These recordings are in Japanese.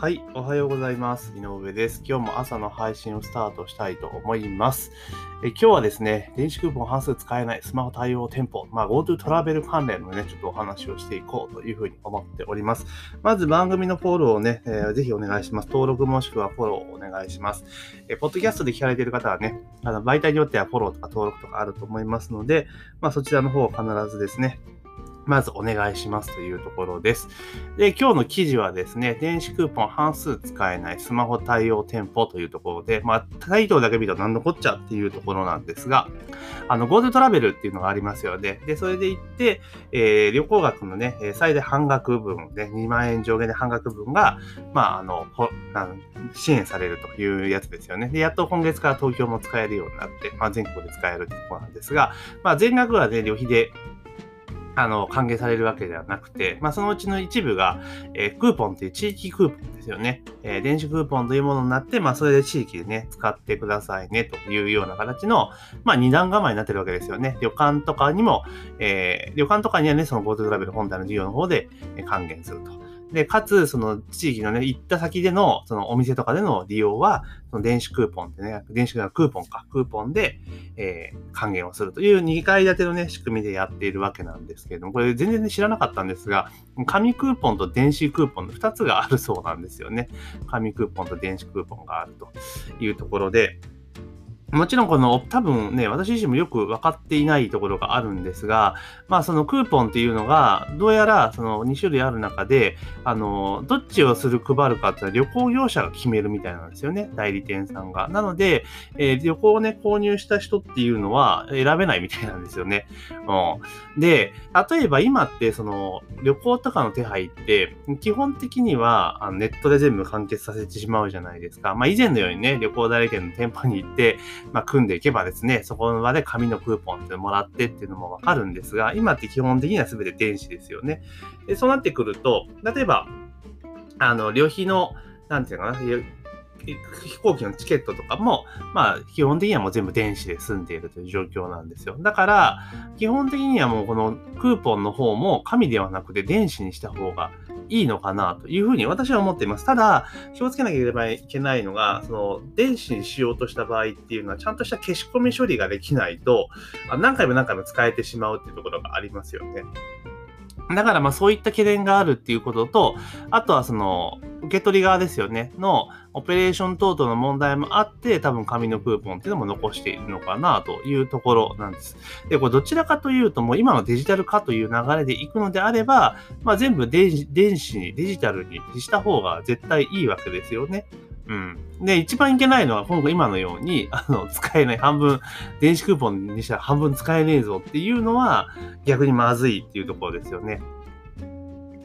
はい、おはようございます。井上です。今日も朝の配信をスタートしたいと思います。え今日はですね、電子クーポン半数使えないスマホ対応店舗、まあ、GoTo トラベル関連のね、ちょっとお話をしていこうというふうに思っております。まず番組のフォローをね、えー、ぜひお願いします。登録もしくはフォローをお願いします。えポッドキャストで聞かれている方はね、あの媒体によってはフォローとか登録とかあると思いますので、まあ、そちらの方を必ずですね、まずお願いしますというところです。で、今日の記事はですね、電子クーポン半数使えないスマホ対応店舗というところで、まあ、タイトルだけ見ると何のこっちゃっていうところなんですが、あの、GoTo トラベルっていうのがありますよね。で、それで行って、えー、旅行額のね、最大半額分で、2万円上限で半額分が、まあ、あの、支援されるというやつですよね。で、やっと今月から東京も使えるようになって、まあ、全国で使えるってところなんですが、まあ、全額はね、旅費であの、歓迎されるわけではなくて、まあ、そのうちの一部が、えー、クーポンという地域クーポンですよね。えー、電子クーポンというものになって、まあ、それで地域でね、使ってくださいね、というような形の、まあ、二段構えになってるわけですよね。旅館とかにも、えー、旅館とかにはね、その GoTo トラベル本体の事業の方でえ還元すると。で、かつ、その地域のね、行った先での、そのお店とかでの利用は、その電子クーポンでね、電子クーポンか、クーポンで、えー、還元をするという2階建てのね、仕組みでやっているわけなんですけれども、これ全然、知らなかったんですが、紙クーポンと電子クーポンの2つがあるそうなんですよね。紙クーポンと電子クーポンがあるというところで、もちろんこの多分ね、私自身もよく分かっていないところがあるんですが、まあそのクーポンっていうのが、どうやらその2種類ある中で、あの、どっちをする配るかって旅行業者が決めるみたいなんですよね、代理店さんが。なので、えー、旅行をね、購入した人っていうのは選べないみたいなんですよね。うん、で、例えば今ってその旅行とかの手配って、基本的にはネットで全部完結させてしまうじゃないですか。まあ以前のようにね、旅行代理店の店舗に行って、まあ、組んでいけばですね、そこの場で紙のクーポンってもらってっていうのもわかるんですが、今って基本的には全て電子ですよね。でそうなってくると、例えば、あの、旅費の、なんていうのかな、飛行機のチケットとかも、まあ、基本的にはもう全部電子で済んでいるという状況なんですよ。だから、基本的にはもうこのクーポンの方も紙ではなくて電子にした方がいいのかなというふうに私は思っています。ただ、気をつけなければいけないのが、その電子にしようとした場合っていうのは、ちゃんとした消し込み処理ができないと、何回も何回も使えてしまうっていうところがありますよね。だからまあそういった懸念があるっていうことと、あとはその受け取り側ですよね、のオペレーション等々の問題もあって、多分紙のクーポンっていうのも残しているのかなというところなんです。で、これどちらかというともう今のデジタル化という流れでいくのであれば、まあ全部電子に、デジタルにした方が絶対いいわけですよね。うん。で、一番いけないのは、今後今のように、あの、使えない、半分、電子クーポンにしたら半分使えねえぞっていうのは、逆にまずいっていうところですよね。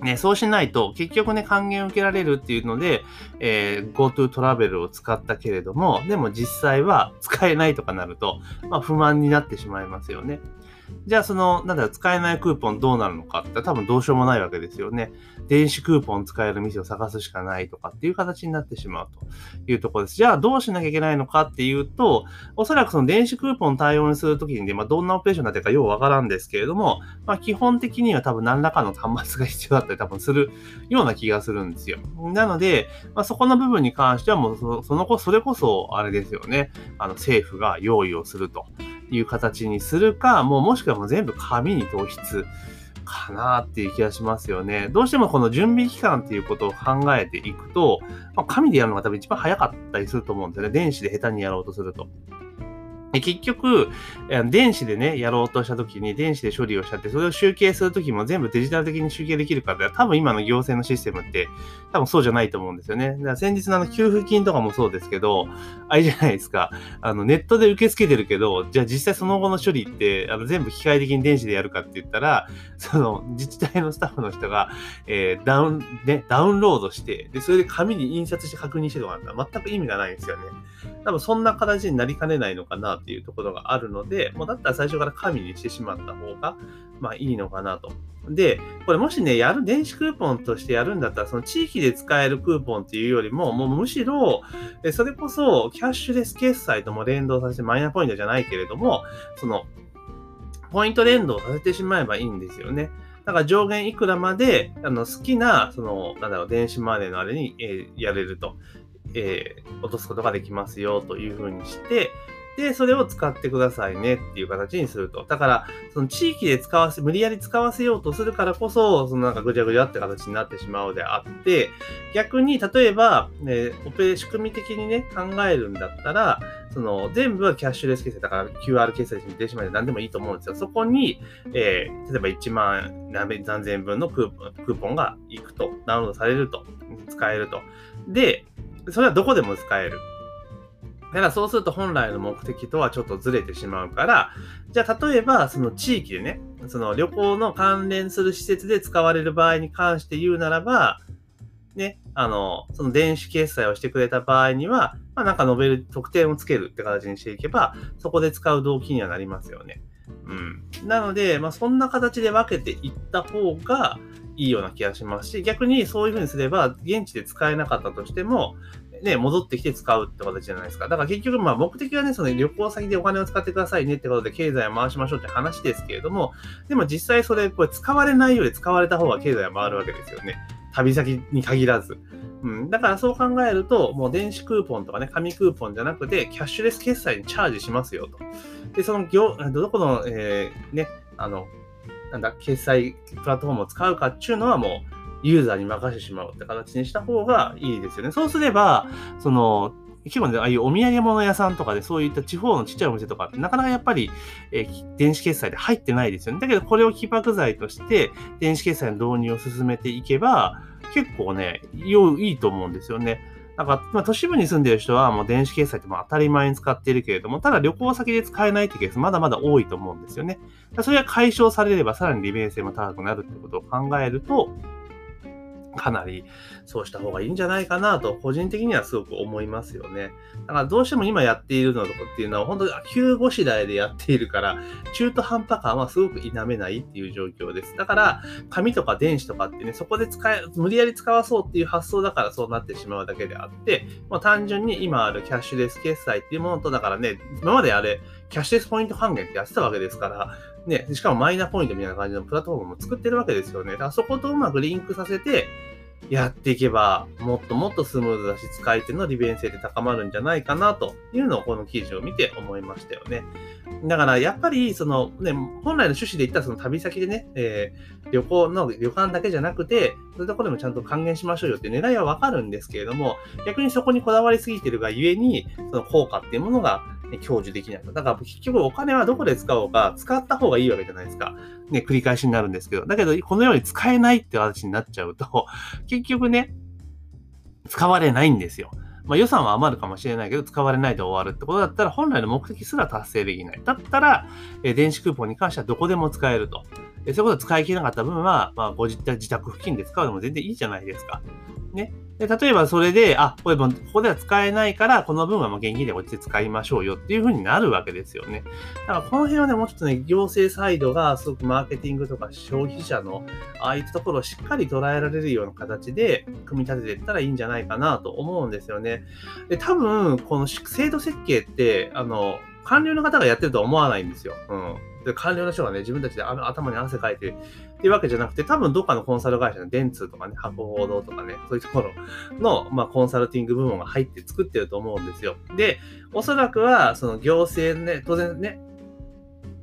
ね、そうしないと、結局ね、還元を受けられるっていうので、えー、GoTo トラベルを使ったけれども、でも実際は使えないとかなると、まあ不満になってしまいますよね。じゃあその、なんだろ、使えないクーポンどうなるのかって多分どうしようもないわけですよね。電子クーポン使える店を探すしかないとかっていう形になってしまうというところです。じゃあどうしなきゃいけないのかっていうと、おそらくその電子クーポン対応にするときにね、まあどんなオペレーションになってるかようわからんですけれども、まあ基本的には多分何らかの端末が必要だったり多分するような気がするんですよ。なので、まあそこの部分に関してはもうそその子、それこそあれですよね。あの政府が用意をすると。いう形にするか、もうもしくはもう全部紙に糖質かなっていう気がしますよね。どうしてもこの準備期間っていうことを考えていくと、まあ、紙でやるのが多分一番早かったりすると思うんですよね。電子で下手にやろうとすると。結局、電子でね、やろうとしたときに、電子で処理をしちゃって、それを集計するときも全部デジタル的に集計できるかって、多分今の行政のシステムって、多分そうじゃないと思うんですよね。だから先日のあの給付金とかもそうですけど、あれじゃないですか、あのネットで受け付けてるけど、じゃあ実際その後の処理って、あの全部機械的に電子でやるかって言ったら、その自治体のスタッフの人が、えー、ダウン、ね、ダウンロードして、で、それで紙に印刷して確認してとかったら全く意味がないんですよね。多分そんな形になりかねないのかなっていうところがあるので、もうだったら最初から紙にしてしまった方が、まあいいのかなと。で、これもしね、やる、電子クーポンとしてやるんだったら、その地域で使えるクーポンっていうよりも、もうむしろ、それこそキャッシュレス決済とも連動させてマイナポイントじゃないけれども、その、ポイント連動させてしまえばいいんですよね。だから上限いくらまで、あの、好きな、その、なんだろう、電子マネーのあれに、えー、やれると、えー、落とすことができますよというふうにして、で、それを使ってくださいねっていう形にすると。だから、その地域で使わせ、無理やり使わせようとするからこそ、そのなんかぐちゃぐちゃって形になってしまうであって、逆に、例えば、ね、オペ、仕組み的にね、考えるんだったら、その、全部はキャッシュレス決済、だから QR 決済に電子マネー何でもいいと思うんですよ。そこに、えー、例えば1万何千分のクーポンがいくと、ダウンロードされると、使えると。で、それはどこでも使える。だからそうすると本来の目的とはちょっとずれてしまうから、じゃあ例えばその地域でね、その旅行の関連する施設で使われる場合に関して言うならば、ね、あの、その電子決済をしてくれた場合には、まあなんか述べる特典をつけるって形にしていけば、そこで使う動機にはなりますよね。うん。なので、まあそんな形で分けていった方がいいような気がしますし、逆にそういうふうにすれば、現地で使えなかったとしても、ね、戻ってきて使うって形じゃないですか。だから結局、まあ目的はね、その旅行先でお金を使ってくださいねってことで経済を回しましょうって話ですけれども、でも実際それ、これ使われないより使われた方が経済は回るわけですよね。旅先に限らず。うん。だからそう考えると、もう電子クーポンとかね、紙クーポンじゃなくて、キャッシュレス決済にチャージしますよと。で、その業、どこの、えー、ね、あの、なんだ、決済プラットフォームを使うかっていうのはもう、ユーザーに任せてしまうって形にした方がいいですよね。そうすれば、その、結構ね、ああいうお土産物屋さんとかでそういった地方のちっちゃいお店とかってなかなかやっぱり、えー、電子決済で入ってないですよね。だけどこれを起爆剤として電子決済の導入を進めていけば結構ね、いいと思うんですよね。なんか、まあ、都市部に住んでる人はもう電子決済ってまあ当たり前に使っているけれども、ただ旅行先で使えないってケースまだまだ多いと思うんですよね。それが解消されればさらに利便性も高くなるってことを考えると、かなりそうした方がいいんじゃないかなと、個人的にはすごく思いますよね。だからどうしても今やっているのとかっていうのは、本当に急5次第でやっているから、中途半端感はすごく否めないっていう状況です。だから、紙とか電子とかってね、そこで使え、無理やり使わそうっていう発想だからそうなってしまうだけであって、もう単純に今あるキャッシュレス決済っていうものと、だからね、今まであれ、キャッシュレスポイント還元ってやってたわけですから、ね、しかもマイナポイントみたいな感じのプラットフォームも作ってるわけですよね。だからそことうまくリンクさせて、やっていけば、もっともっとスムーズだし、使い手の利便性で高まるんじゃないかなというのをこの記事を見て思いましたよね。だから、やっぱり、そのね、本来の趣旨で言ったらその旅先でね、えー、旅行の旅館だけじゃなくて、そういうところでもちゃんと還元しましょうよって狙いはわかるんですけれども、逆にそこにこだわりすぎてるがゆえに、その効果っていうものが享受できないと。だから結局お金はどこで使おうか、使った方がいいわけじゃないですか。ね、繰り返しになるんですけど。だけど、このように使えないって形になっちゃうと、結局ね、使われないんですよ。まあ、予算は余るかもしれないけど、使われないで終わるってことだったら、本来の目的すら達成できない。だったら、え電子クーポンに関してはどこでも使えると。そういうこと使い切れなかった分は、まあ、ご自宅付近で使うのも全然いいじゃないですか。ね。で、例えばそれで、あ、これもここでは使えないから、この分はもう現金で落ちて使いましょうよっていう風になるわけですよね。だからこの辺はね、もうちょっとね、行政サイドがすごくマーケティングとか消費者の、ああいったところをしっかり捉えられるような形で組み立てていったらいいんじゃないかなと思うんですよね。で、多分、この制度設計って、あの、官僚の方がやってるとは思わないんですよ。うん。で官僚の人がね、自分たちで頭に汗かいてっていうわけじゃなくて、多分どっかのコンサル会社の電通とかね、博報堂とかね、そういうところの、まあ、コンサルティング部門が入って作ってると思うんですよ。で、おそらくは、その行政ね、当然ね、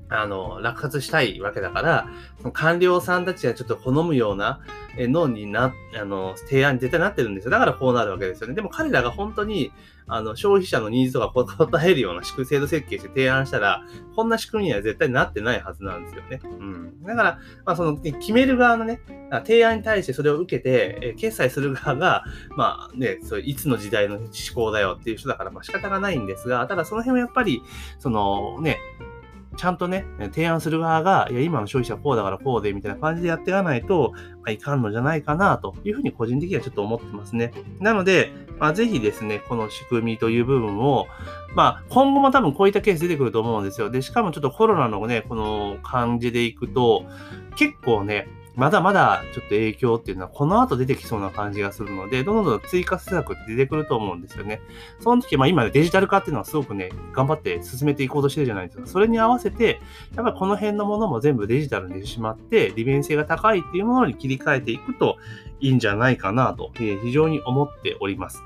あの、落札したいわけだから、その官僚さんたちがちょっと好むような脳にな、あの、提案に絶対なってるんですよ。だからこうなるわけですよね。でも彼らが本当に、あの、消費者のニーズとか答えるような仕組、制度設計して提案したら、こんな仕組みには絶対なってないはずなんですよね。うん。だから、まあ、その、決める側のね、提案に対してそれを受けて、え決済する側が、まあね、そういつの時代の思考だよっていう人だから、まあ仕方がないんですが、ただその辺はやっぱり、そのね、ちゃんとね、提案する側が、いや、今の消費者こうだからこうで、みたいな感じでやっていかないと、まあ、いかんのじゃないかな、というふうに個人的にはちょっと思ってますね。なので、まあ、ぜひですね、この仕組みという部分を、まあ、今後も多分こういったケース出てくると思うんですよ。で、しかもちょっとコロナのね、この感じでいくと、結構ね、まだまだちょっと影響っていうのはこの後出てきそうな感じがするので、どんどん追加施策って出てくると思うんですよね。その時、まあ今デジタル化っていうのはすごくね、頑張って進めていこうとしてるじゃないですか。それに合わせて、やっぱりこの辺のものも全部デジタルにしてしまって、利便性が高いっていうものに切り替えていくといいんじゃないかなと、え、非常に思っております。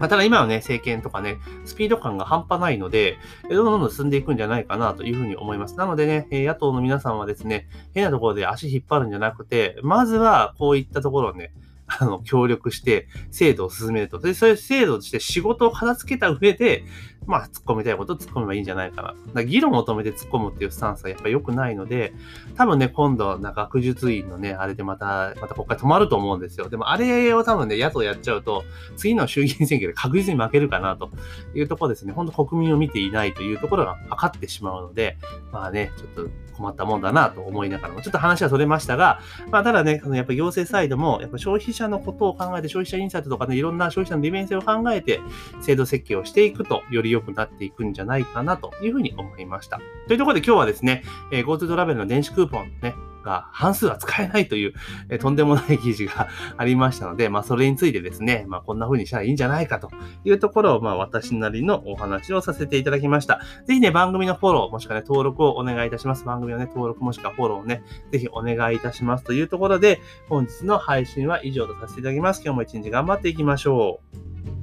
まあ、ただ今はね、政権とかね、スピード感が半端ないので、どんどんどん進んでいくんじゃないかなというふうに思います。なのでね、野党の皆さんはですね、変なところで足引っ張るんじゃなくて、まずはこういったところをね、あの、協力して、制度を進めると。で、そういう制度として仕事を片付けた上で、まあ、突っ込みたいこと突っ込めばいいんじゃないかな。だ議論を止めて突っ込むっていうスタンスはやっぱり良くないので、多分ね、今度、なんか学術院のね、あれでまた、また国会止まると思うんですよ。でも、あれを多分ね、野党やっちゃうと、次の衆議院選挙で確実に負けるかなというところですね。本当国民を見ていないというところが分かってしまうので、まあね、ちょっと困ったもんだなと思いながらも、ちょっと話はそれましたが、まあ、ただね、やっぱ行政サイドも、やっぱ消費者のことを考えて、消費者インサイトとかね、いろんな消費者の利便性を考えて、制度設計をしていくと、より良くなっていくんじゃないかなというふうに思いました。というところで今日はですね、えー、GoTo トラベルの電子クーポンね、が半数は使えないという、えとんでもない記事がありましたので、まあそれについてですね、まあこんな風にしたらいいんじゃないかというところを、まあ私なりのお話をさせていただきました。ぜひね、番組のフォロー、もしくはね、登録をお願いいたします。番組のね、登録もしくはフォローをね、ぜひお願いいたしますというところで、本日の配信は以上とさせていただきます。今日も一日頑張っていきましょう。